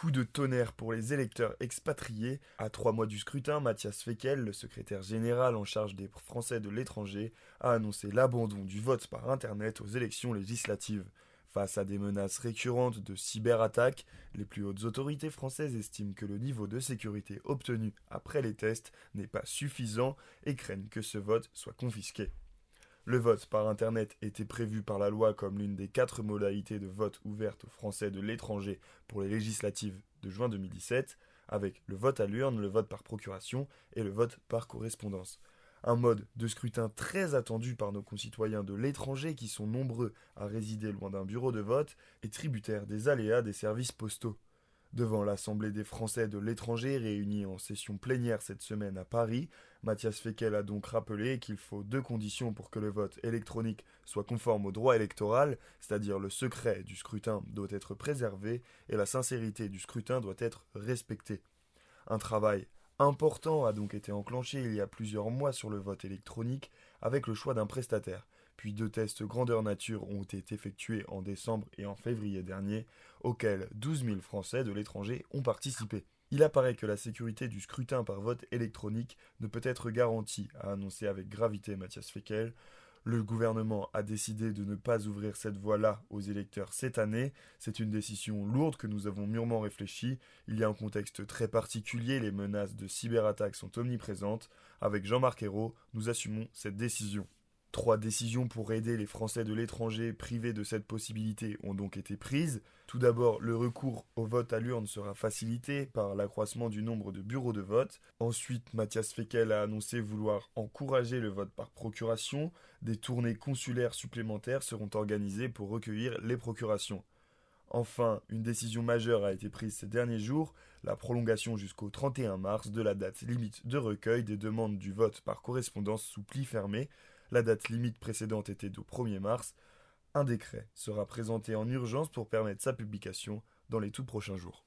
Coup de tonnerre pour les électeurs expatriés. À trois mois du scrutin, Mathias Fekel, le secrétaire général en charge des Français de l'étranger, a annoncé l'abandon du vote par Internet aux élections législatives. Face à des menaces récurrentes de cyberattaques, les plus hautes autorités françaises estiment que le niveau de sécurité obtenu après les tests n'est pas suffisant et craignent que ce vote soit confisqué. Le vote par Internet était prévu par la loi comme l'une des quatre modalités de vote ouvertes aux Français de l'étranger pour les législatives de juin 2017, avec le vote à l'urne, le vote par procuration et le vote par correspondance. Un mode de scrutin très attendu par nos concitoyens de l'étranger qui sont nombreux à résider loin d'un bureau de vote et tributaires des aléas des services postaux. Devant l'Assemblée des Français de l'étranger réunie en session plénière cette semaine à Paris, Mathias Fekel a donc rappelé qu'il faut deux conditions pour que le vote électronique soit conforme au droit électoral, c'est-à-dire le secret du scrutin doit être préservé et la sincérité du scrutin doit être respectée. Un travail important a donc été enclenché il y a plusieurs mois sur le vote électronique avec le choix d'un prestataire puis deux tests grandeur nature ont été effectués en décembre et en février dernier, auxquels 12 000 Français de l'étranger ont participé. Il apparaît que la sécurité du scrutin par vote électronique ne peut être garantie, a annoncé avec gravité Mathias Fekel. Le gouvernement a décidé de ne pas ouvrir cette voie-là aux électeurs cette année. C'est une décision lourde que nous avons mûrement réfléchie. Il y a un contexte très particulier, les menaces de cyberattaques sont omniprésentes. Avec Jean-Marc Ayrault, nous assumons cette décision. Trois décisions pour aider les Français de l'étranger privés de cette possibilité ont donc été prises. Tout d'abord, le recours au vote à l'urne sera facilité par l'accroissement du nombre de bureaux de vote. Ensuite, Mathias Fekel a annoncé vouloir encourager le vote par procuration. Des tournées consulaires supplémentaires seront organisées pour recueillir les procurations. Enfin, une décision majeure a été prise ces derniers jours, la prolongation jusqu'au 31 mars de la date limite de recueil des demandes du vote par correspondance sous pli fermé. La date limite précédente était au 1er mars. Un décret sera présenté en urgence pour permettre sa publication dans les tout prochains jours.